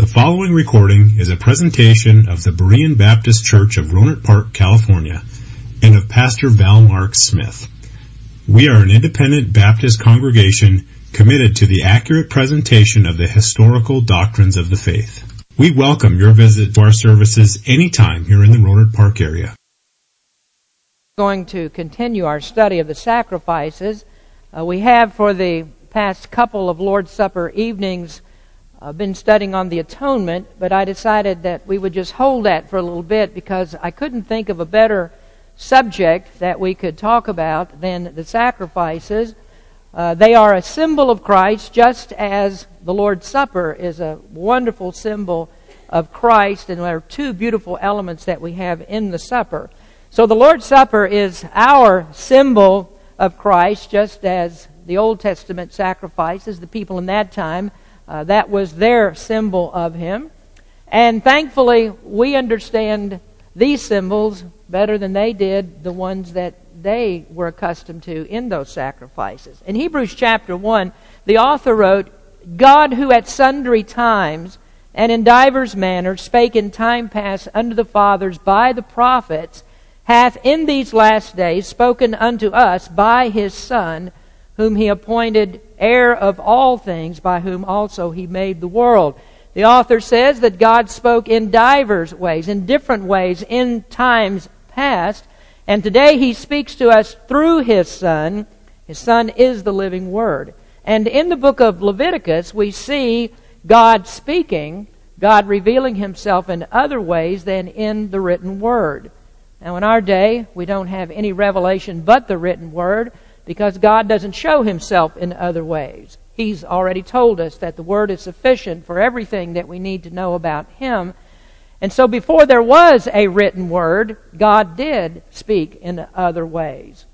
The following recording is a presentation of the Berean Baptist Church of Rohnert Park, California, and of Pastor Val Mark Smith. We are an independent Baptist congregation committed to the accurate presentation of the historical doctrines of the faith. We welcome your visit to our services anytime here in the Rohnert Park area. Going to continue our study of the sacrifices. Uh, we have for the past couple of Lord's Supper evenings I've been studying on the atonement, but I decided that we would just hold that for a little bit because I couldn't think of a better subject that we could talk about than the sacrifices. Uh, they are a symbol of Christ, just as the Lord's Supper is a wonderful symbol of Christ, and there are two beautiful elements that we have in the supper. So the Lord's Supper is our symbol of Christ, just as the Old Testament sacrifices, the people in that time uh, that was their symbol of him. And thankfully, we understand these symbols better than they did the ones that they were accustomed to in those sacrifices. In Hebrews chapter 1, the author wrote, God who at sundry times and in divers manners spake in time past unto the fathers by the prophets, hath in these last days spoken unto us by his Son, whom he appointed heir of all things, by whom also he made the world. The author says that God spoke in divers ways, in different ways, in times past, and today he speaks to us through his Son. His Son is the living Word. And in the book of Leviticus, we see God speaking, God revealing himself in other ways than in the written Word. Now, in our day, we don't have any revelation but the written Word because God doesn't show himself in other ways. He's already told us that the Word is sufficient for everything that we need to know about Him. And so before there was a written Word, God did speak in other ways.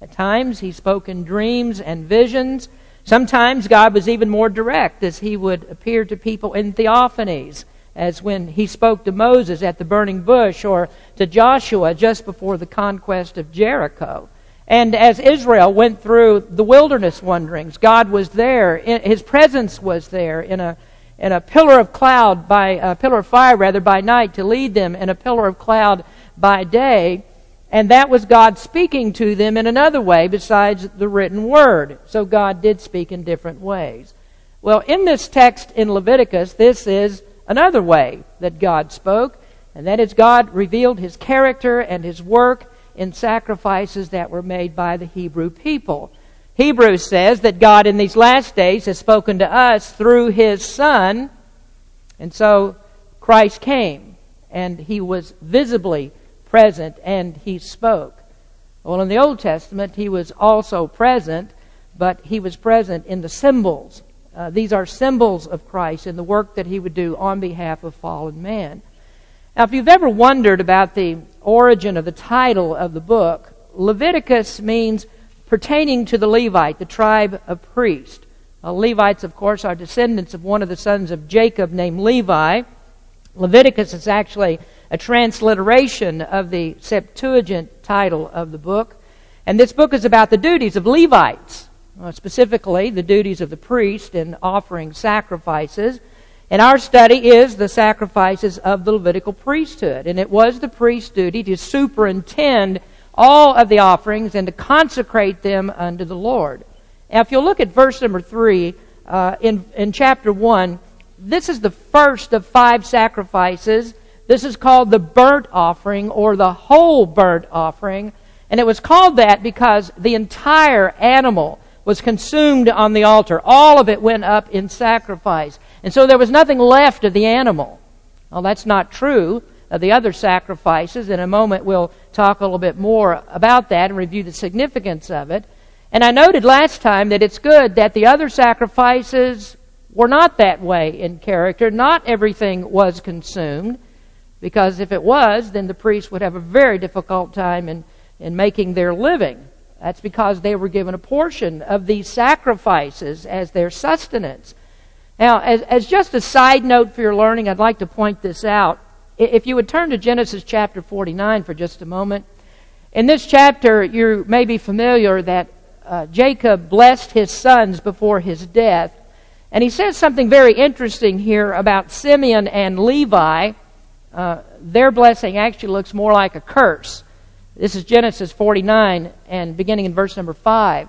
At times, He spoke in dreams and visions. Sometimes God was even more direct as He would appear to people in theophanies, as when He spoke to Moses at the burning bush or to Joshua just before the conquest of Jericho. And as Israel went through the wilderness wanderings, God was there. His presence was there in a, in a pillar of cloud by, a pillar of fire rather, by night to lead them, and a pillar of cloud by day. And that was God speaking to them in another way besides the written word. So God did speak in different ways. Well, in this text in Leviticus, this is another way that God spoke, and that is God revealed his character and his work in sacrifices that were made by the Hebrew people. Hebrews says that God in these last days has spoken to us through his Son, and so Christ came, and he was visibly present, and he spoke. Well, in the Old Testament, he was also present, but he was present in the symbols. Uh, these are symbols of Christ and the work that he would do on behalf of fallen man. Now, if you've ever wondered about the origin of the title of the book, Leviticus means pertaining to the Levite, the tribe of priests. Uh, Levites, of course, are descendants of one of the sons of Jacob named Levi. Leviticus is actually a transliteration of the Septuagint title of the book. And this book is about the duties of Levites, uh, specifically the duties of the priest in offering sacrifices. And our study is the sacrifices of the Levitical priesthood. And it was the priest's duty to superintend all of the offerings and to consecrate them unto the Lord. Now, if you'll look at verse number 3 uh, in, in chapter 1, this is the first of five sacrifices. This is called the burnt offering or the whole burnt offering. And it was called that because the entire animal was consumed on the altar. All of it went up in sacrifice. And so there was nothing left of the animal. Well, that's not true of the other sacrifices. In a moment, we'll talk a little bit more about that and review the significance of it. And I noted last time that it's good that the other sacrifices were not that way in character. Not everything was consumed, because if it was, then the priests would have a very difficult time in, in making their living. That's because they were given a portion of these sacrifices as their sustenance. Now, as, as just a side note for your learning, I'd like to point this out. If you would turn to Genesis chapter 49 for just a moment. In this chapter, you may be familiar that uh, Jacob blessed his sons before his death. And he says something very interesting here about Simeon and Levi. Uh, their blessing actually looks more like a curse. This is Genesis 49 and beginning in verse number 5.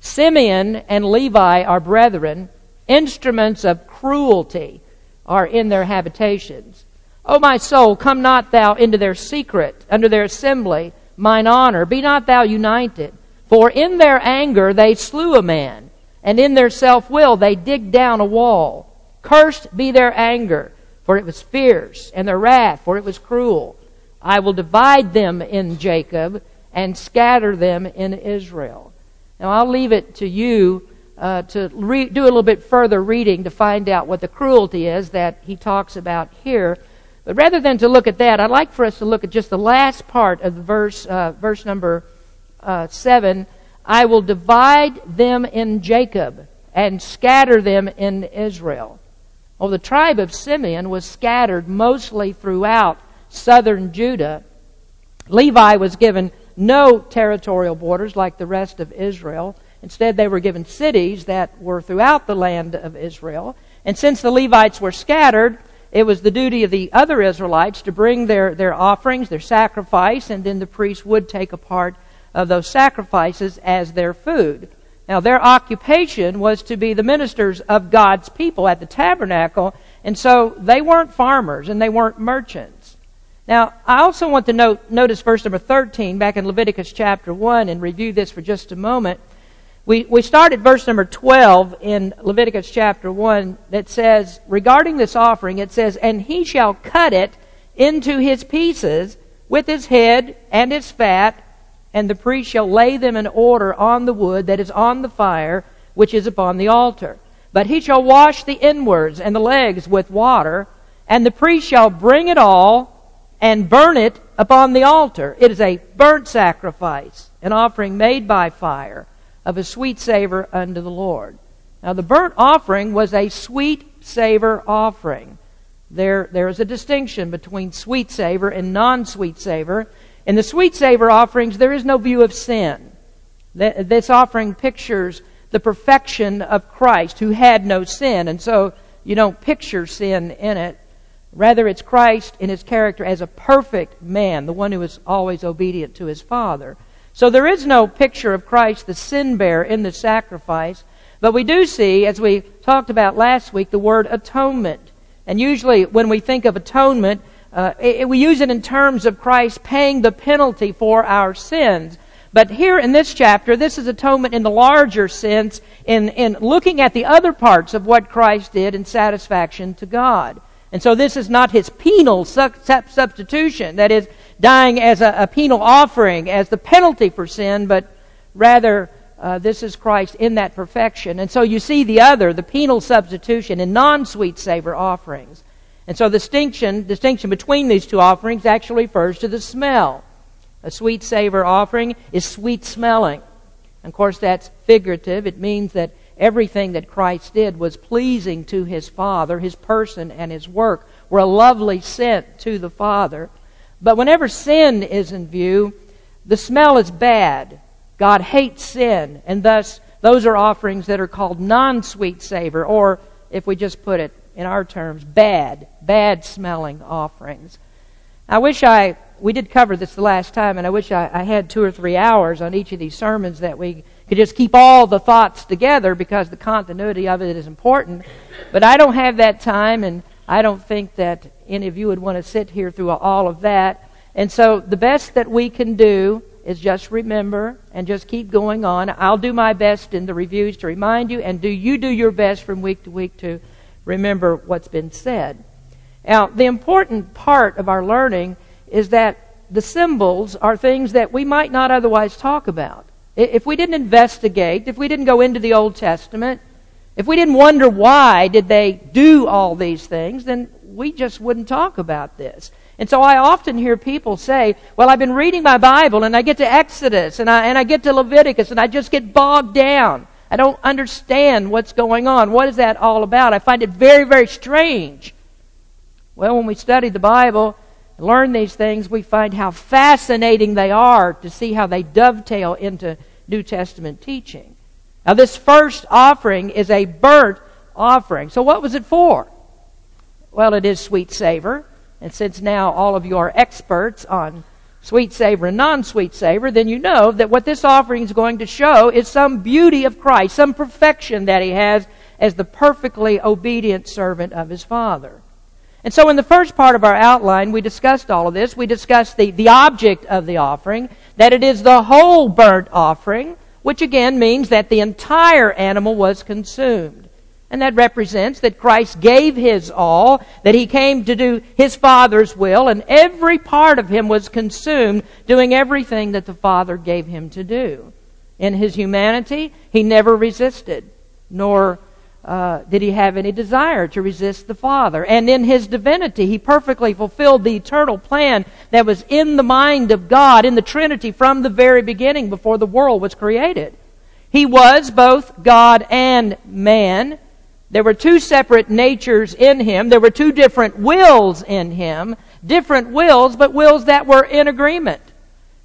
Simeon and Levi are brethren, instruments of cruelty are in their habitations. O my soul, come not thou into their secret, under their assembly, mine honor. Be not thou united. For in their anger they slew a man, and in their self will they digged down a wall. Cursed be their anger, for it was fierce, and their wrath, for it was cruel. I will divide them in Jacob and scatter them in Israel. Now I'll leave it to you uh, to re- do a little bit further reading to find out what the cruelty is that he talks about here. But rather than to look at that, I'd like for us to look at just the last part of the verse, uh, verse number uh, 7. I will divide them in Jacob and scatter them in Israel. Well, the tribe of Simeon was scattered mostly throughout southern Judah. Levi was given no territorial borders like the rest of Israel. Instead, they were given cities that were throughout the land of Israel. And since the Levites were scattered, it was the duty of the other Israelites to bring their, their offerings, their sacrifice, and then the priests would take a part of those sacrifices as their food. Now, their occupation was to be the ministers of God's people at the tabernacle, and so they weren't farmers and they weren't merchants. Now, I also want to note, notice verse number 13 back in Leviticus chapter 1 and review this for just a moment. We, we start at verse number 12 in Leviticus chapter 1 that says, regarding this offering, it says, And he shall cut it into his pieces with his head and his fat, and the priest shall lay them in order on the wood that is on the fire, which is upon the altar. But he shall wash the inwards and the legs with water, and the priest shall bring it all and burn it upon the altar. It is a burnt sacrifice, an offering made by fire of a sweet savor unto the Lord. Now, the burnt offering was a sweet savor offering. There, there is a distinction between sweet savor and non sweet savor. In the sweet savor offerings, there is no view of sin. This offering pictures the perfection of Christ, who had no sin, and so you don't picture sin in it. Rather, it's Christ in his character as a perfect man, the one who is always obedient to his Father. So there is no picture of Christ, the sin bearer, in the sacrifice. But we do see, as we talked about last week, the word atonement. And usually when we think of atonement, uh, it, we use it in terms of Christ paying the penalty for our sins. But here in this chapter, this is atonement in the larger sense, in, in looking at the other parts of what Christ did in satisfaction to God. And so this is not his penal substitution. That is, dying as a, a penal offering, as the penalty for sin, but rather uh, this is Christ in that perfection. And so you see the other, the penal substitution in non-sweet savor offerings. And so the distinction, distinction between these two offerings actually refers to the smell. A sweet savor offering is sweet smelling. And of course, that's figurative. It means that everything that Christ did was pleasing to his Father. His person and his work were a lovely scent to the Father. But whenever sin is in view, the smell is bad. God hates sin, and thus those are offerings that are called non sweet savor, or if we just put it in our terms, bad, bad smelling offerings. I wish I, we did cover this the last time, and I wish I, I had two or three hours on each of these sermons that we could just keep all the thoughts together because the continuity of it is important. But I don't have that time, and I don't think that any of you would want to sit here through all of that. And so the best that we can do is just remember and just keep going on. I'll do my best in the reviews to remind you, and do you do your best from week to week to remember what's been said. Now, the important part of our learning is that the symbols are things that we might not otherwise talk about. If we didn't investigate, if we didn't go into the Old Testament, if we didn't wonder why did they do all these things, then we just wouldn't talk about this. And so I often hear people say, well, I've been reading my Bible and I get to Exodus and I, and I get to Leviticus and I just get bogged down. I don't understand what's going on. What is that all about? I find it very, very strange. Well, when we study the Bible, learn these things, we find how fascinating they are to see how they dovetail into New Testament teaching. Now, this first offering is a burnt offering. So what was it for? Well, it is sweet savor. And since now all of you are experts on sweet savor and non-sweet savor, then you know that what this offering is going to show is some beauty of Christ, some perfection that he has as the perfectly obedient servant of his Father. And so in the first part of our outline, we discussed all of this. We discussed the, the object of the offering, that it is the whole burnt offering, which again means that the entire animal was consumed. And that represents that Christ gave his all, that he came to do his Father's will, and every part of him was consumed doing everything that the Father gave him to do. In his humanity, he never resisted, nor uh, did he have any desire to resist the Father. And in his divinity, he perfectly fulfilled the eternal plan that was in the mind of God, in the Trinity, from the very beginning, before the world was created. He was both God and man. There were two separate natures in him. There were two different wills in him. Different wills, but wills that were in agreement.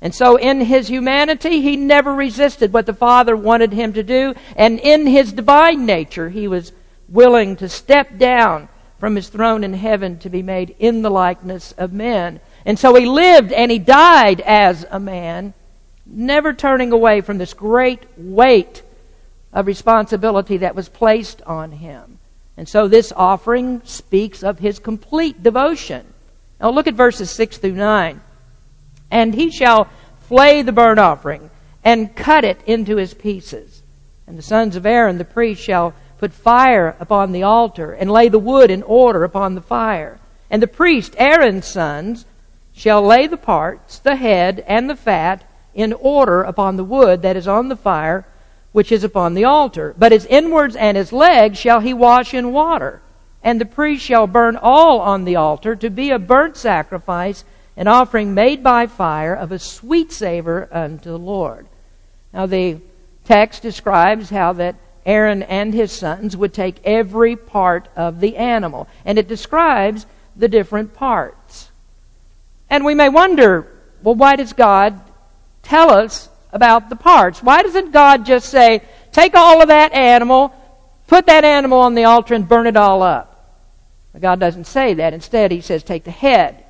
And so in his humanity, he never resisted what the Father wanted him to do. And in his divine nature, he was willing to step down from his throne in heaven to be made in the likeness of men. And so he lived and he died as a man, never turning away from this great weight of responsibility that was placed on him. And so this offering speaks of his complete devotion. Now look at verses 6 through 9. And he shall flay the burnt offering and cut it into his pieces. And the sons of Aaron the priest shall put fire upon the altar and lay the wood in order upon the fire. And the priest, Aaron's sons, shall lay the parts, the head, and the fat in order upon the wood that is on the fire, which is upon the altar. But his inwards and his legs shall he wash in water. And the priest shall burn all on the altar to be a burnt sacrifice an offering made by fire of a sweet savor unto the Lord. Now the text describes how that Aaron and his sons would take every part of the animal, and it describes the different parts. And we may wonder, well, why does God tell us about the parts? Why doesn't God just say, take all of that animal, put that animal on the altar, and burn it all up? But God doesn't say that. Instead, He says, take the head,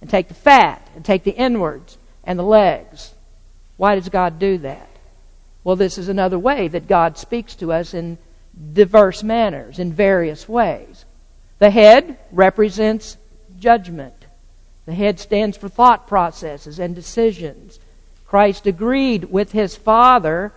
and take the fat and take the inwards and the legs. Why does God do that? Well, this is another way that God speaks to us in diverse manners, in various ways. The head represents judgment. The head stands for thought processes and decisions. Christ agreed with his Father,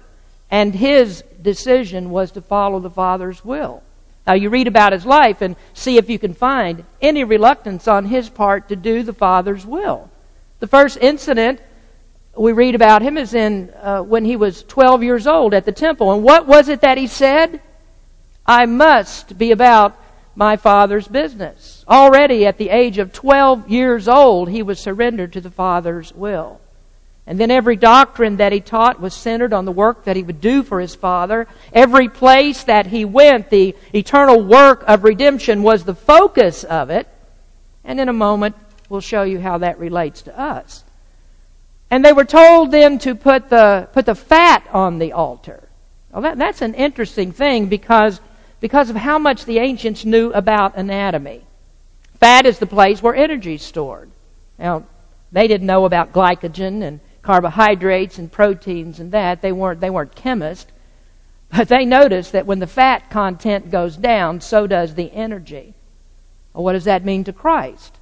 and his decision was to follow the Father's will. Now, you read about his life and see if you can find any reluctance on his part to do the Father's will. The first incident we read about him is in uh, when he was 12 years old at the temple. And what was it that he said? I must be about my Father's business. Already at the age of 12 years old, he was surrendered to the Father's will. And then every doctrine that he taught was centered on the work that he would do for his Father. Every place that he went, the eternal work of redemption was the focus of it. And in a moment, we'll show you how that relates to us. And they were told then to put the, put the fat on the altar. Well, that, that's an interesting thing because, because of how much the ancients knew about anatomy. Fat is the place where energy is stored. Now, they didn't know about glycogen and carbohydrates and proteins and that. They weren't, they weren't chemists. But they noticed that when the fat content goes down, so does the energy. Well, what does that mean to Christ?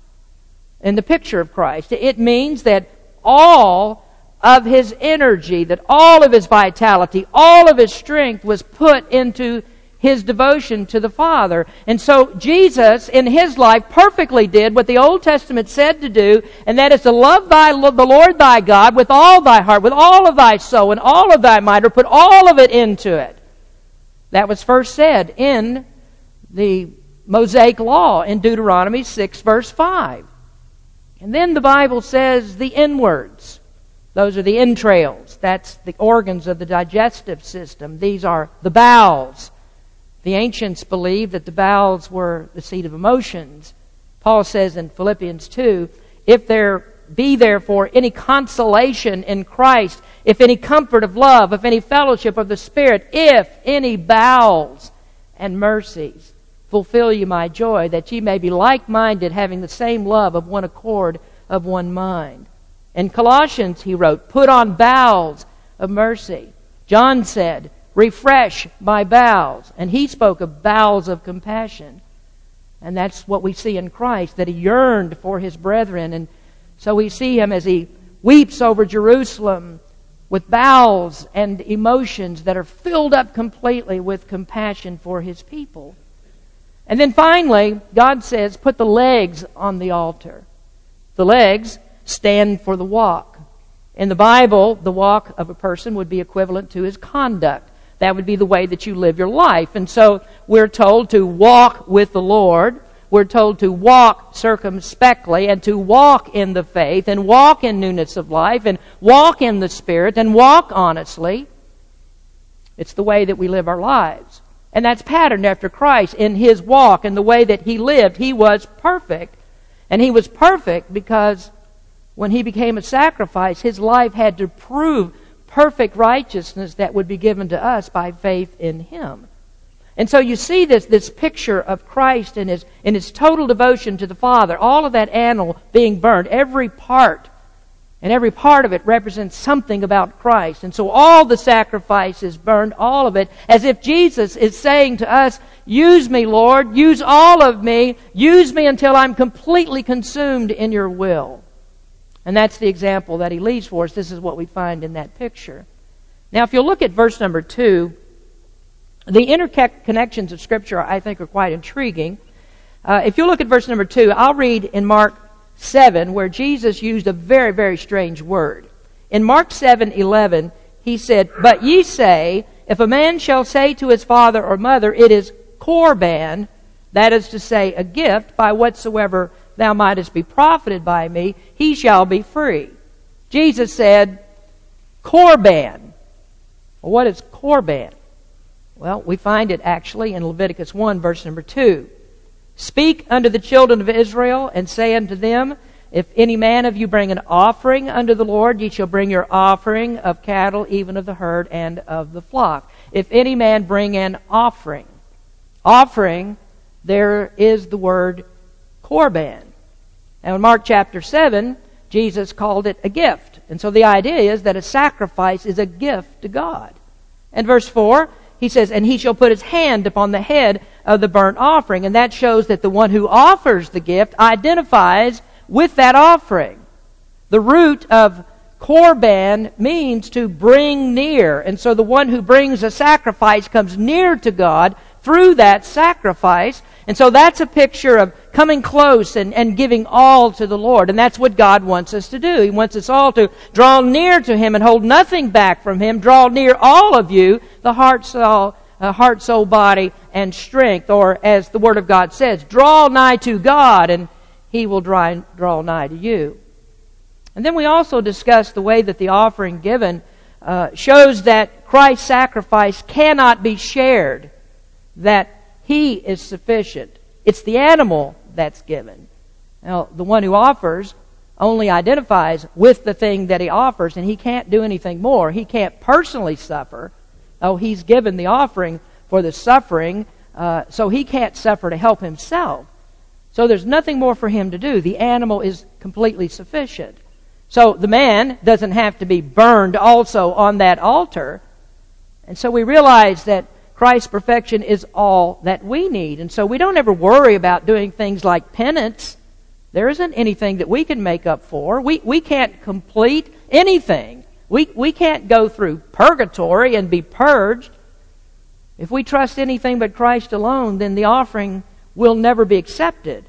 In the picture of Christ, it means that all of his energy, that all of his vitality, all of his strength was put into his devotion to the Father. And so Jesus, in his life, perfectly did what the Old Testament said to do, and that is to love thy, the Lord thy God with all thy heart, with all of thy soul, and all of thy might, or put all of it into it. That was first said in the Mosaic law in Deuteronomy 6 verse 5. And then the Bible says the inwards. Those are the entrails. That's the organs of the digestive system. These are the bowels. The ancients believed that the bowels were the seat of emotions. Paul says in Philippians 2 if there be therefore any consolation in Christ, if any comfort of love, if any fellowship of the Spirit, if any bowels and mercies. Fulfill you my joy, that ye may be like minded, having the same love of one accord, of one mind. In Colossians, he wrote, Put on bowels of mercy. John said, Refresh my bowels. And he spoke of bowels of compassion. And that's what we see in Christ, that he yearned for his brethren. And so we see him as he weeps over Jerusalem with bowels and emotions that are filled up completely with compassion for his people. And then finally, God says, put the legs on the altar. The legs stand for the walk. In the Bible, the walk of a person would be equivalent to his conduct. That would be the way that you live your life. And so we're told to walk with the Lord we're told to walk circumspectly and to walk in the faith and walk in newness of life and walk in the Spirit and walk honestly. It's the way that we live our lives. And that's patterned after Christ in his walk and the way that he lived. He was perfect. And he was perfect because when he became a sacrifice, his life had to prove perfect righteousness that would be given to us by faith in him. And so you see this, this picture of Christ in his, in his total devotion to the Father, all of that animal being burned, every part, and every part of it represents something about Christ. And so all the sacrifices burned, all of it, as if Jesus is saying to us, use me, Lord, use all of me, use me until I'm completely consumed in your will. And that's the example that he leaves for us. This is what we find in that picture. Now, if you'll look at verse number two, the interconnections of Scripture, I think, are quite intriguing. Uh, if you look at verse number 2, I'll read in Mark 7 where Jesus used a very, very strange word. In Mark 7 11, he said, But ye say, if a man shall say to his father or mother, It is Corban, that is to say, a gift, by whatsoever thou mightest be profited by me, he shall be free. Jesus said, Corban. Well, what is Corban? Well, we find it actually in Leviticus 1, verse number 2. Speak unto the children of Israel, and say unto them, If any man of you bring an offering unto the Lord, ye shall bring your offering of cattle, even of the herd and of the flock. If any man bring an offering, offering, there is the word korban. Now in Mark chapter 7, Jesus called it a gift. And so the idea is that a sacrifice is a gift to God. And verse 4, he says, and he shall put his hand upon the head of the burnt offering. And that shows that the one who offers the gift identifies with that offering. The root of korban means to bring near. And so the one who brings a sacrifice comes near to God through that sacrifice. And so that's a picture of coming close and, and giving all to the Lord. And that's what God wants us to do. He wants us all to draw near to Him and hold nothing back from Him. Draw near all of you, the heart, soul, uh, heart, soul, body, and strength. Or as the Word of God says, draw nigh to God and He will draw, draw nigh to you. And then we also discussed the way that the offering given uh, shows that Christ's sacrifice cannot be shared, that He is sufficient. It's the animal that's given. Now, the one who offers only identifies with the thing that he offers, and he can't do anything more. He can't personally suffer. Oh, he's given the offering for the suffering, uh, so he can't suffer to help himself. So there's nothing more for him to do. The animal is completely sufficient. So the man doesn't have to be burned also on that altar. And so we realize that Christ's perfection is all that we need. And so we don't ever worry about doing things like penance. There isn't anything that we can make up for. We, we can't complete anything. We, we can't go through purgatory and be purged. If we trust anything but Christ alone, then the offering will never be accepted.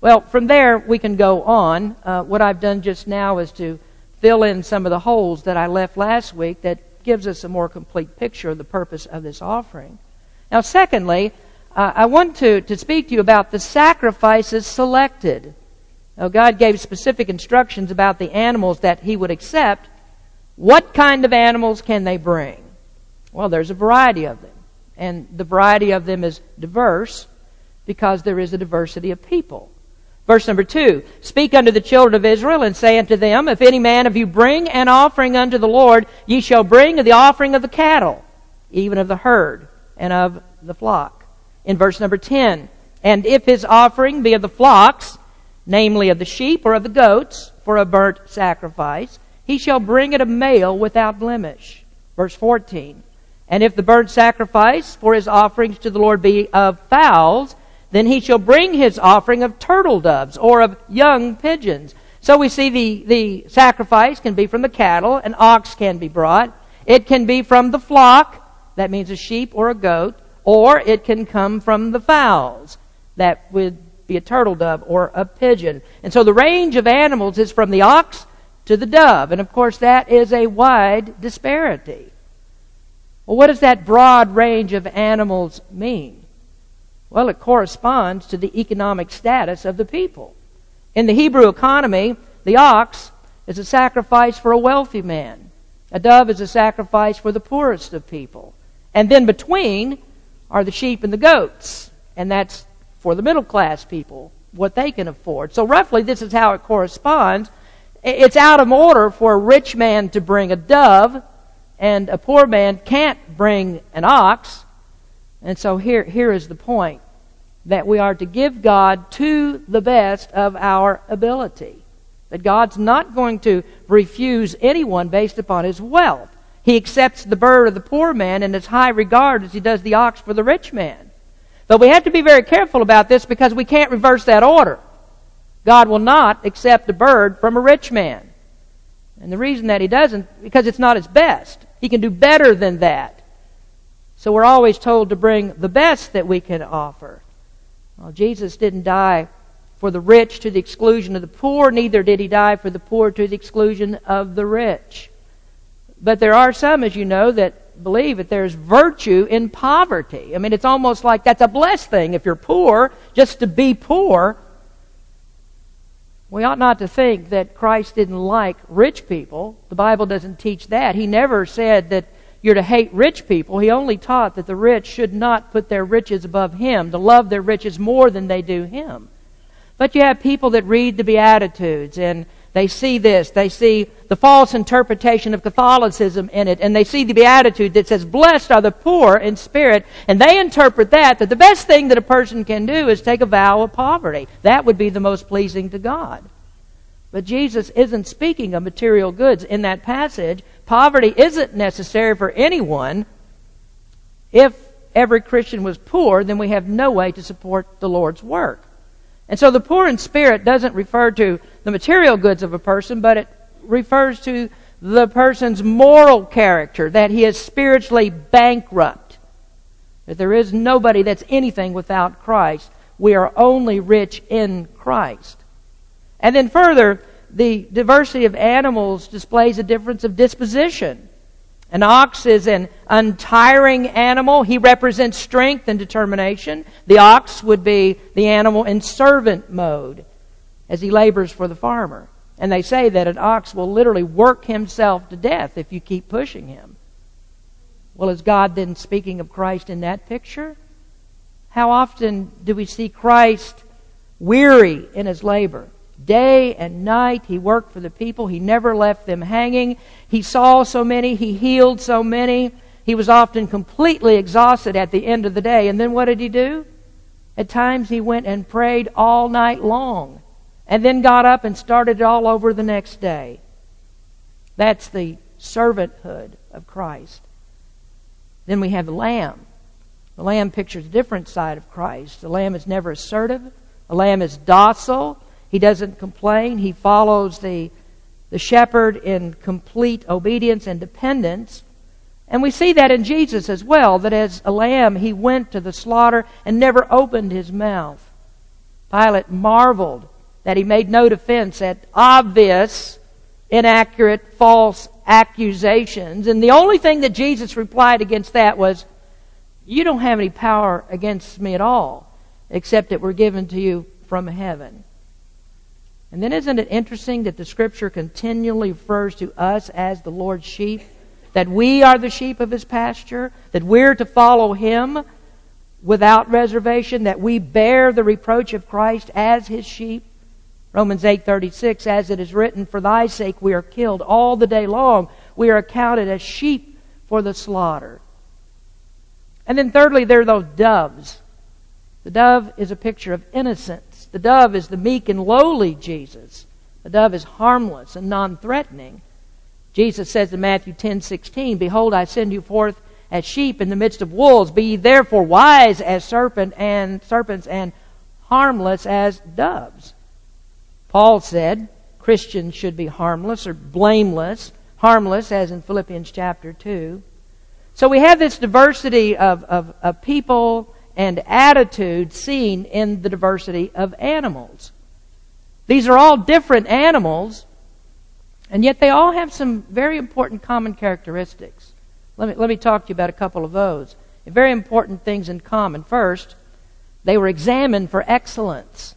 Well, from there, we can go on. Uh, what I've done just now is to fill in some of the holes that I left last week that gives us a more complete picture of the purpose of this offering. Now, secondly, uh, I want to, to speak to you about the sacrifices selected. Now, God gave specific instructions about the animals that He would accept. What kind of animals can they bring? Well, there's a variety of them. And the variety of them is diverse because there is a diversity of people. Verse number two, speak unto the children of Israel and say unto them, if any man of you bring an offering unto the Lord, ye shall bring the offering of the cattle, even of the herd, and of the flock. In verse number 10, and if his offering be of the flocks, namely of the sheep or of the goats, for a burnt sacrifice, he shall bring it a male without blemish. Verse 14. And if the burnt sacrifice for his offerings to the Lord be of fowls, then he shall bring his offering of turtle doves or of young pigeons. So we see the, the sacrifice can be from the cattle, an ox can be brought. It can be from the flock, that means a sheep or a goat, or it can come from the fowls, that would be a turtle dove or a pigeon. And so the range of animals is from the ox to the dove. And of course, that is a wide disparity. Well, what does that broad range of animals mean? Well, it corresponds to the economic status of the people. In the Hebrew economy, the ox is a sacrifice for a wealthy man. A dove is a sacrifice for the poorest of people. And then between are the sheep and the goats. And that's for the middle class people, what they can afford. So roughly this is how it corresponds. It's out of order for a rich man to bring a dove and a poor man can't bring an ox. And so here, here is the point that we are to give God to the best of our ability. That God's not going to refuse anyone based upon his wealth. He accepts the bird of the poor man in as high regard as he does the ox for the rich man. But we have to be very careful about this because we can't reverse that order. God will not accept a bird from a rich man. And the reason that he doesn't, because it's not his best. He can do better than that. So we're always told to bring the best that we can offer. Well, Jesus didn't die for the rich to the exclusion of the poor, neither did he die for the poor to the exclusion of the rich. But there are some, as you know, that believe that there's virtue in poverty. I mean, it's almost like that's a blessed thing. If you're poor, just to be poor, we ought not to think that Christ didn't like rich people. The Bible doesn't teach that. He never said that you're to hate rich people. He only taught that the rich should not put their riches above him, to love their riches more than they do him. But you have people that read the Beatitudes and they see this. They see the false interpretation of Catholicism in it, and they see the Beatitude that says, Blessed are the poor in spirit, and they interpret that, that the best thing that a person can do is take a vow of poverty. That would be the most pleasing to God. But Jesus isn't speaking of material goods in that passage. Poverty isn't necessary for anyone. If every Christian was poor, then we have no way to support the Lord's work. And so the poor in spirit doesn't refer to the material goods of a person, but it refers to the person's moral character, that he is spiritually bankrupt. That there is nobody that's anything without Christ. We are only rich in Christ. And then further, the diversity of animals displays a difference of disposition. An ox is an untiring animal. He represents strength and determination. The ox would be the animal in servant mode as he labors for the farmer. And they say that an ox will literally work himself to death if you keep pushing him. Well, is God then speaking of Christ in that picture? How often do we see Christ weary in his labor? Day and night, he worked for the people. He never left them hanging. He saw so many. He healed so many. He was often completely exhausted at the end of the day. And then what did he do? At times he went and prayed all night long and then got up and started all over the next day. That's the servanthood of Christ. Then we have the Lamb. The Lamb pictures a different side of Christ. The Lamb is never assertive. The Lamb is docile. He doesn't complain. He follows the, the shepherd in complete obedience and dependence. And we see that in Jesus as well, that as a lamb, he went to the slaughter and never opened his mouth. Pilate marveled that he made no defense at obvious, inaccurate, false accusations. And the only thing that Jesus replied against that was, You don't have any power against me at all, except that we're given to you from heaven. And then isn't it interesting that the scripture continually refers to us as the Lord's sheep? That we are the sheep of his pasture? That we're to follow him without reservation? That we bear the reproach of Christ as his sheep? Romans 8:36 as it is written for thy sake we are killed all the day long we are accounted as sheep for the slaughter. And then thirdly, there are those doves. The dove is a picture of innocence. The dove is the meek and lowly Jesus. The dove is harmless and non-threatening. Jesus says in Matthew 10:16, "Behold, I send you forth as sheep in the midst of wolves. Be ye therefore wise as serpent and serpents and harmless as doves." Paul said Christians should be harmless or blameless, harmless as in Philippians chapter 2. So we have this diversity of, of, of people and attitude seen in the diversity of animals. These are all different animals, and yet they all have some very important common characteristics. Let me, let me talk to you about a couple of those. Very important things in common. First, they were examined for excellence.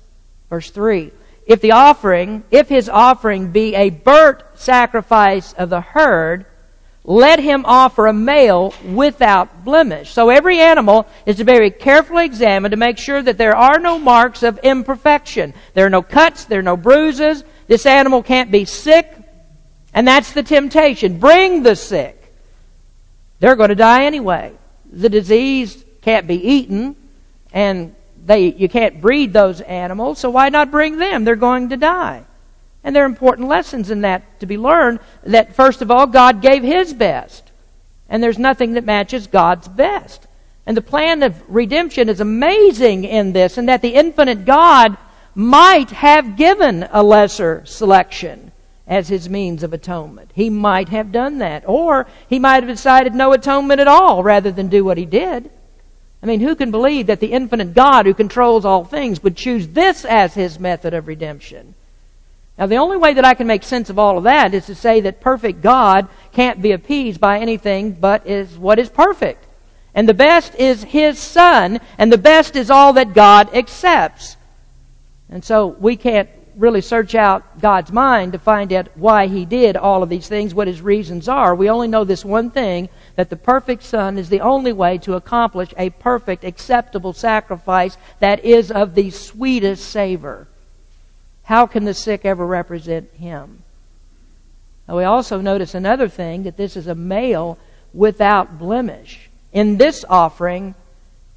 Verse 3. If the offering, if his offering be a burnt sacrifice of the herd, let him offer a male without blemish. So every animal is to be very carefully examined to make sure that there are no marks of imperfection. There are no cuts, there are no bruises. This animal can't be sick. And that's the temptation. Bring the sick. They're going to die anyway. The disease can't be eaten, and they, you can't breed those animals, so why not bring them? They're going to die. And there are important lessons in that to be learned that, first of all, God gave His best. And there's nothing that matches God's best. And the plan of redemption is amazing in this, and that the infinite God might have given a lesser selection as his means of atonement. He might have done that. Or he might have decided no atonement at all rather than do what he did. I mean, who can believe that the infinite God who controls all things would choose this as his method of redemption? Now, the only way that I can make sense of all of that is to say that perfect God can't be appeased by anything but is what is perfect. And the best is His Son, and the best is all that God accepts. And so we can't really search out God's mind to find out why He did all of these things, what His reasons are. We only know this one thing that the perfect Son is the only way to accomplish a perfect, acceptable sacrifice that is of the sweetest savor. How can the sick ever represent him? Now we also notice another thing that this is a male without blemish. In this offering,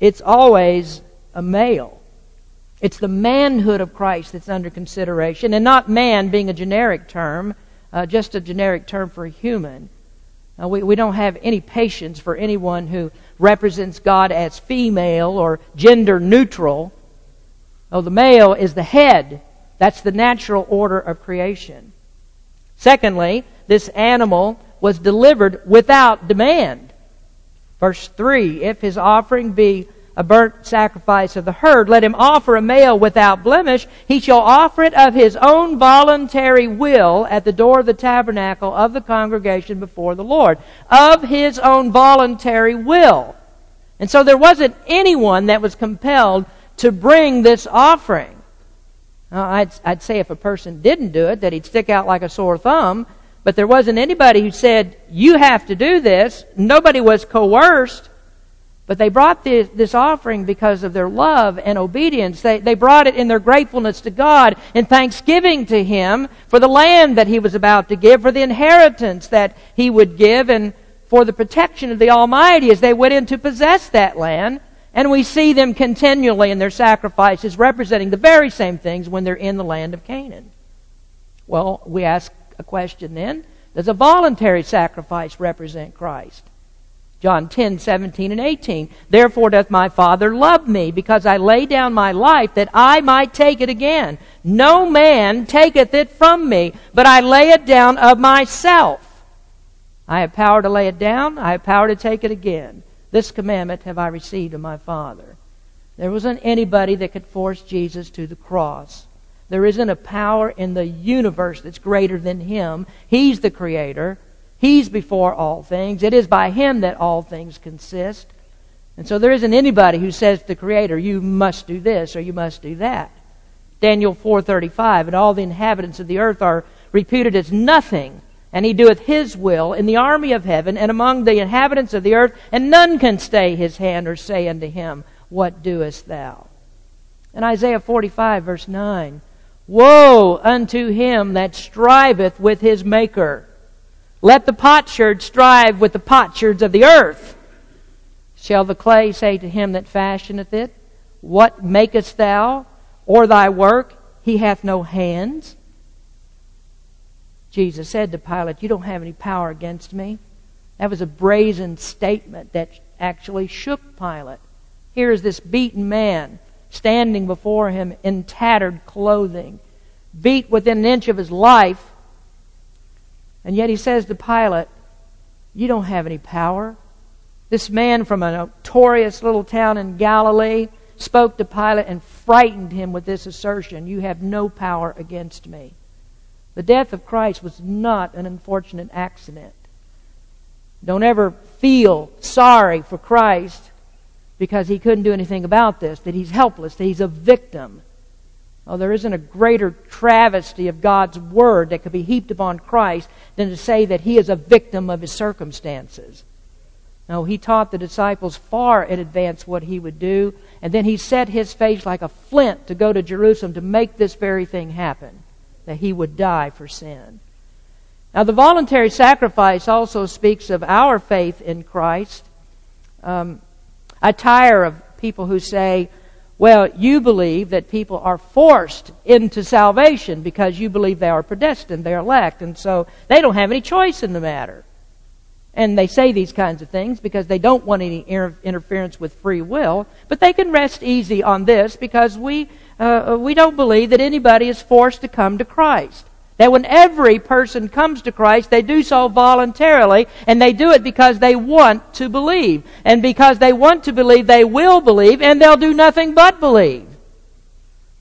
it's always a male. It's the manhood of Christ that's under consideration, and not man being a generic term, uh, just a generic term for a human. Uh, we, we don't have any patience for anyone who represents God as female or gender neutral. Oh, the male is the head that's the natural order of creation. Secondly, this animal was delivered without demand. Verse 3 If his offering be a burnt sacrifice of the herd, let him offer a male without blemish. He shall offer it of his own voluntary will at the door of the tabernacle of the congregation before the Lord. Of his own voluntary will. And so there wasn't anyone that was compelled to bring this offering. Uh, I'd, I'd say if a person didn't do it, that he'd stick out like a sore thumb. But there wasn't anybody who said, you have to do this. Nobody was coerced. But they brought this, this, offering because of their love and obedience. They, they brought it in their gratefulness to God and thanksgiving to Him for the land that He was about to give, for the inheritance that He would give, and for the protection of the Almighty as they went in to possess that land. And we see them continually in their sacrifices representing the very same things when they're in the land of Canaan. Well, we ask a question then. Does a voluntary sacrifice represent Christ? John 10, 17, and 18. Therefore doth my Father love me, because I lay down my life that I might take it again. No man taketh it from me, but I lay it down of myself. I have power to lay it down, I have power to take it again. This commandment have I received of my Father. There wasn't anybody that could force Jesus to the cross. There isn't a power in the universe that's greater than Him. He's the Creator. He's before all things. It is by Him that all things consist. And so there isn't anybody who says to the Creator, you must do this or you must do that. Daniel 4.35, and all the inhabitants of the earth are reputed as nothing and he doeth his will in the army of heaven and among the inhabitants of the earth, and none can stay his hand or say unto him, What doest thou? And Isaiah 45, verse 9 Woe unto him that striveth with his Maker. Let the potsherd strive with the potsherds of the earth. Shall the clay say to him that fashioneth it, What makest thou? Or thy work? He hath no hands. Jesus said to Pilate, You don't have any power against me. That was a brazen statement that actually shook Pilate. Here is this beaten man standing before him in tattered clothing, beat within an inch of his life. And yet he says to Pilate, You don't have any power. This man from a notorious little town in Galilee spoke to Pilate and frightened him with this assertion You have no power against me. The death of Christ was not an unfortunate accident. Don't ever feel sorry for Christ because he couldn't do anything about this, that he's helpless, that he's a victim. Oh, there isn't a greater travesty of God's word that could be heaped upon Christ than to say that he is a victim of his circumstances. No, he taught the disciples far in advance what he would do, and then he set his face like a flint to go to Jerusalem to make this very thing happen that he would die for sin. Now, the voluntary sacrifice also speaks of our faith in Christ. Um, I tire of people who say, well, you believe that people are forced into salvation because you believe they are predestined, they're elect, and so they don't have any choice in the matter. And they say these kinds of things because they don't want any inter- interference with free will. But they can rest easy on this because we, uh, we don't believe that anybody is forced to come to Christ. That when every person comes to Christ, they do so voluntarily, and they do it because they want to believe. And because they want to believe, they will believe, and they'll do nothing but believe.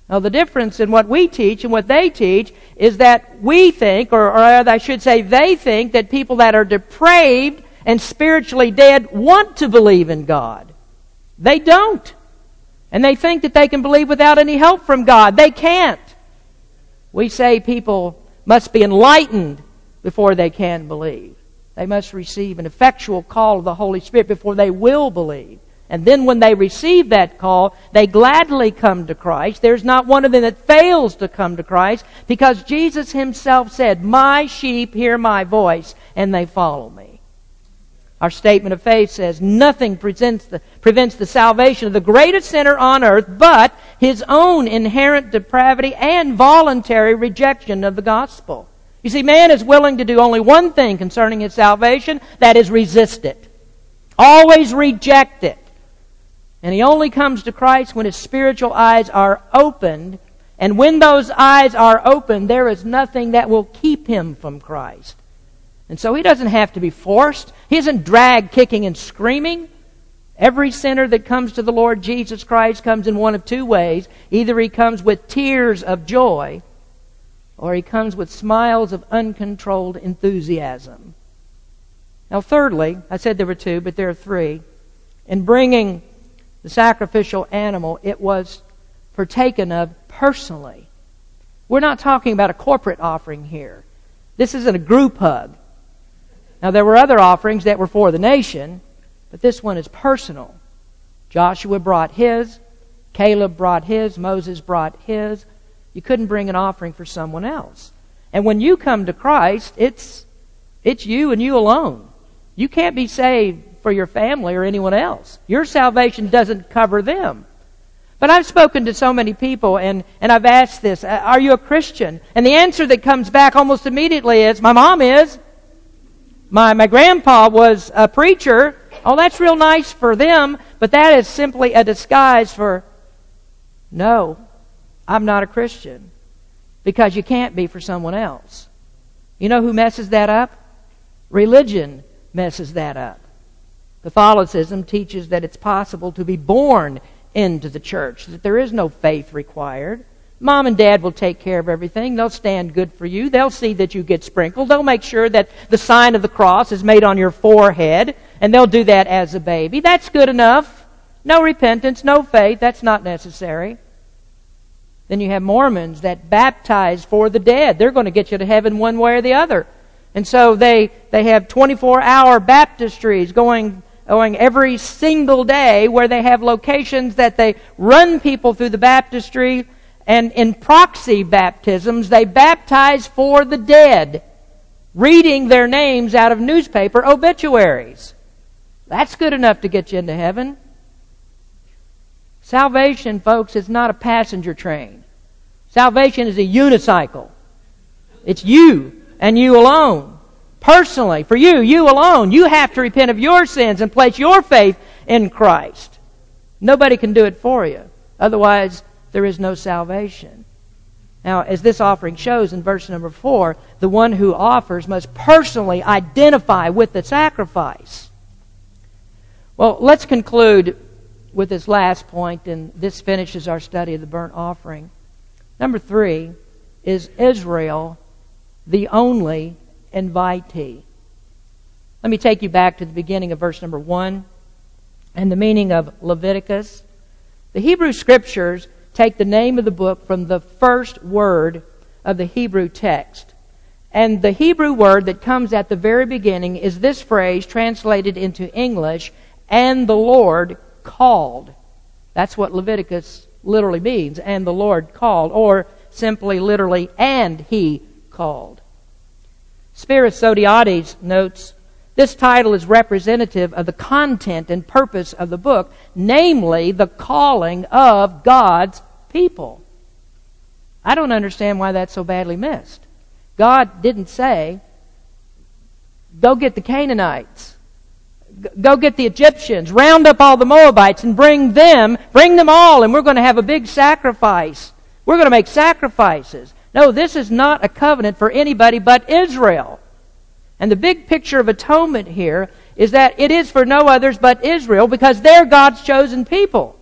Now, the difference in what we teach and what they teach is that we think, or, or I should say, they think that people that are depraved and spiritually dead want to believe in God. They don't. And they think that they can believe without any help from God. They can't. We say people must be enlightened before they can believe. They must receive an effectual call of the Holy Spirit before they will believe. And then when they receive that call, they gladly come to Christ. There's not one of them that fails to come to Christ because Jesus himself said, My sheep hear my voice and they follow me. Our statement of faith says, Nothing prevents the, prevents the salvation of the greatest sinner on earth but his own inherent depravity and voluntary rejection of the gospel. You see, man is willing to do only one thing concerning his salvation that is resist it. Always reject it. And he only comes to Christ when his spiritual eyes are opened. And when those eyes are opened, there is nothing that will keep him from Christ. And so he doesn't have to be forced. He isn't dragged kicking and screaming. Every sinner that comes to the Lord Jesus Christ comes in one of two ways. Either he comes with tears of joy, or he comes with smiles of uncontrolled enthusiasm. Now, thirdly, I said there were two, but there are three. In bringing the sacrificial animal, it was partaken of personally. We're not talking about a corporate offering here. This isn't a group hug. Now, there were other offerings that were for the nation, but this one is personal. Joshua brought his, Caleb brought his, Moses brought his. You couldn't bring an offering for someone else. And when you come to Christ, it's, it's you and you alone. You can't be saved for your family or anyone else. Your salvation doesn't cover them. But I've spoken to so many people and, and I've asked this, are you a Christian? And the answer that comes back almost immediately is, my mom is. My, my grandpa was a preacher. Oh, that's real nice for them, but that is simply a disguise for, no, I'm not a Christian. Because you can't be for someone else. You know who messes that up? Religion messes that up. Catholicism teaches that it's possible to be born into the church, that there is no faith required. Mom and dad will take care of everything. They'll stand good for you. They'll see that you get sprinkled. They'll make sure that the sign of the cross is made on your forehead, and they'll do that as a baby. That's good enough. No repentance, no faith. That's not necessary. Then you have Mormons that baptize for the dead. They're going to get you to heaven one way or the other. And so they, they have 24 hour baptistries going going every single day where they have locations that they run people through the baptistry and in proxy baptisms they baptize for the dead reading their names out of newspaper obituaries That's good enough to get you into heaven. Salvation, folks, is not a passenger train. Salvation is a unicycle. It's you and you alone. Personally, for you, you alone. You have to repent of your sins and place your faith in Christ. Nobody can do it for you. Otherwise, there is no salvation. Now, as this offering shows in verse number four, the one who offers must personally identify with the sacrifice. Well, let's conclude with this last point, and this finishes our study of the burnt offering. Number three is Israel the only invitee. Let me take you back to the beginning of verse number one and the meaning of Leviticus. The Hebrew Scriptures take the name of the book from the first word of the Hebrew text. And the Hebrew word that comes at the very beginning is this phrase translated into English, and the Lord called. That's what Leviticus literally means, and the Lord called, or simply literally, and he called. Zodhiates notes this title is representative of the content and purpose of the book, namely the calling of God's people. I don't understand why that's so badly missed. God didn't say, go get the Canaanites. Go get the Egyptians. Round up all the Moabites and bring them, bring them all, and we're going to have a big sacrifice. We're going to make sacrifices. No, this is not a covenant for anybody but Israel. And the big picture of atonement here is that it is for no others but Israel because they're God's chosen people.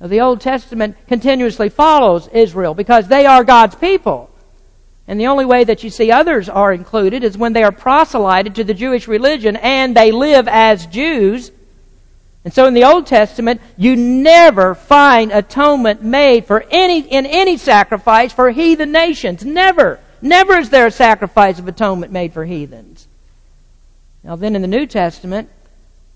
The Old Testament continuously follows Israel because they are God's people. And the only way that you see others are included is when they are proselyted to the Jewish religion and they live as Jews. And so in the Old Testament, you never find atonement made for any, in any sacrifice for heathen nations. Never. Never is there a sacrifice of atonement made for heathens. Now, then in the New Testament,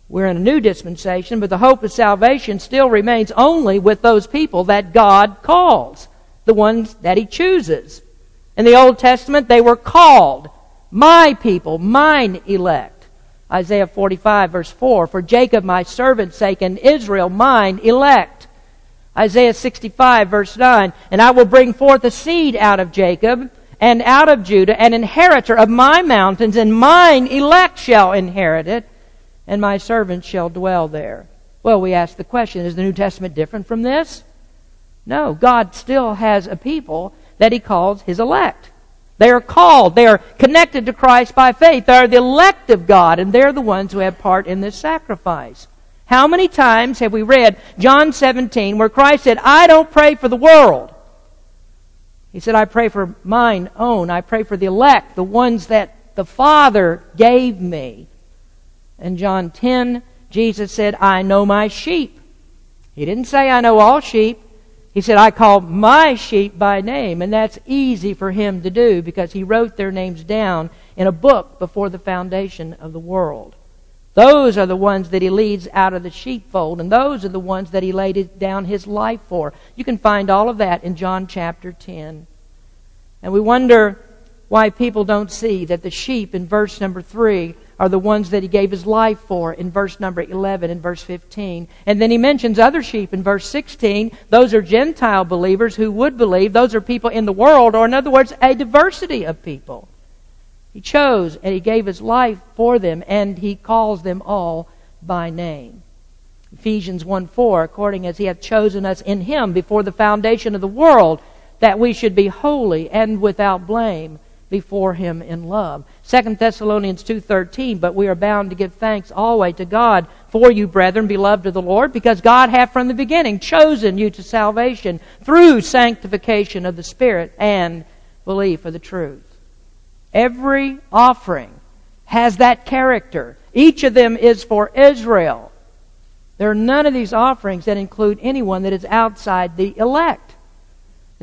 we're in a new dispensation, but the hope of salvation still remains only with those people that God calls, the ones that He chooses. In the Old Testament, they were called, my people, mine elect. Isaiah 45, verse 4 For Jacob, my servant's sake, and Israel, mine elect. Isaiah 65, verse 9 And I will bring forth a seed out of Jacob and out of Judah, an inheritor of my mountains, and mine elect shall inherit it, and my servants shall dwell there. Well, we ask the question is the New Testament different from this? No, God still has a people that He calls His elect. They are called. They are connected to Christ by faith. They are the elect of God, and they're the ones who have part in this sacrifice. How many times have we read John 17 where Christ said, I don't pray for the world. He said, I pray for mine own. I pray for the elect, the ones that the Father gave me. In John 10, Jesus said, I know my sheep. He didn't say, I know all sheep. He said, I call my sheep by name. And that's easy for him to do because he wrote their names down in a book before the foundation of the world. Those are the ones that he leads out of the sheepfold, and those are the ones that he laid down his life for. You can find all of that in John chapter 10. And we wonder why people don't see that the sheep in verse number 3 are the ones that he gave his life for in verse number 11 and verse 15. And then he mentions other sheep in verse 16. Those are Gentile believers who would believe. Those are people in the world, or in other words, a diversity of people. He chose and He gave His life for them, and He calls them all by name. Ephesians 1 4, according as He hath chosen us in Him before the foundation of the world, that we should be holy and without blame before him in love. 2 Thessalonians 2:13 but we are bound to give thanks always to God for you brethren beloved of the Lord because God hath from the beginning chosen you to salvation through sanctification of the spirit and belief of the truth. Every offering has that character. Each of them is for Israel. There are none of these offerings that include anyone that is outside the elect.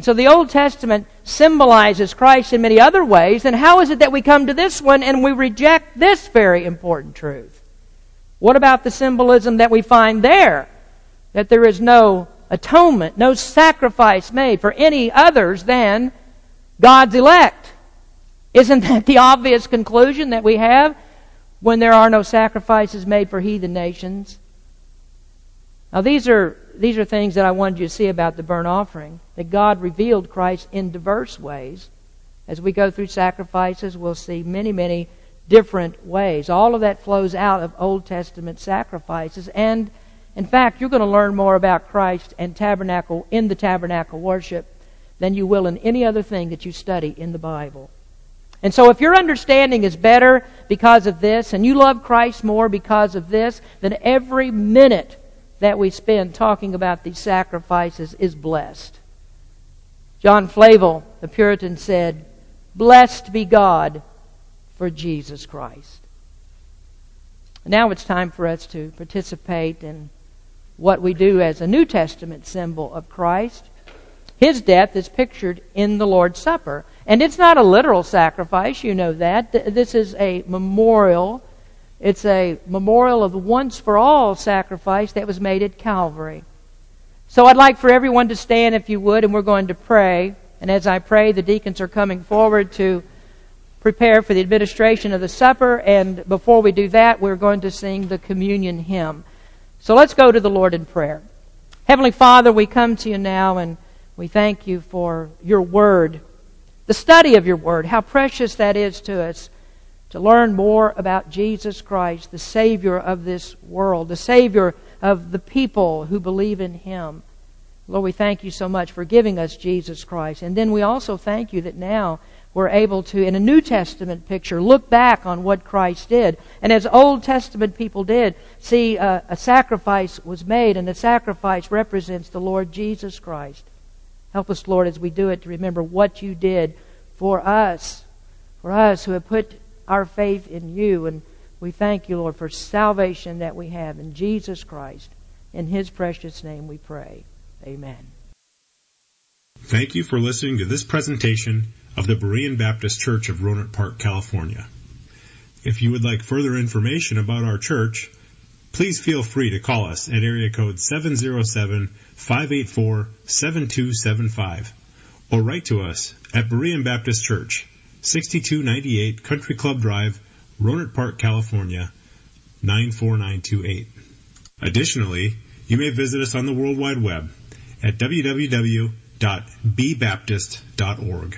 And so the Old Testament symbolizes Christ in many other ways. And how is it that we come to this one and we reject this very important truth? What about the symbolism that we find there? That there is no atonement, no sacrifice made for any others than God's elect. Isn't that the obvious conclusion that we have? when there are no sacrifices made for heathen nations. Now these are these are things that I wanted you to see about the burnt offering. That God revealed Christ in diverse ways. As we go through sacrifices, we'll see many, many different ways. All of that flows out of Old Testament sacrifices. And in fact, you're going to learn more about Christ and tabernacle in the tabernacle worship than you will in any other thing that you study in the Bible. And so if your understanding is better because of this, and you love Christ more because of this, then every minute that we spend talking about these sacrifices is blessed. John Flavel, the Puritan, said, Blessed be God for Jesus Christ. Now it's time for us to participate in what we do as a New Testament symbol of Christ. His death is pictured in the Lord's Supper. And it's not a literal sacrifice, you know that. This is a memorial. It's a memorial of the once for all sacrifice that was made at Calvary. So I'd like for everyone to stand if you would, and we're going to pray. And as I pray, the deacons are coming forward to prepare for the administration of the supper. And before we do that, we're going to sing the communion hymn. So let's go to the Lord in prayer. Heavenly Father, we come to you now and we thank you for your word, the study of your word, how precious that is to us to learn more about Jesus Christ, the Savior of this world, the Savior of the people who believe in Him. Lord, we thank you so much for giving us Jesus Christ. And then we also thank you that now we're able to, in a New Testament picture, look back on what Christ did. And as Old Testament people did, see uh, a sacrifice was made, and the sacrifice represents the Lord Jesus Christ. Help us, Lord, as we do it, to remember what you did for us, for us who have put our faith in you. And we thank you, Lord, for salvation that we have in Jesus Christ. In his precious name we pray. Amen. Thank you for listening to this presentation of the Berean Baptist Church of Rohnert Park, California. If you would like further information about our church, please feel free to call us at area code 707-584-7275 or write to us at Berean Baptist Church, 6298 Country Club Drive, Rohnert Park, California, 94928. Additionally, you may visit us on the World Wide Web at www.bbaptist.org.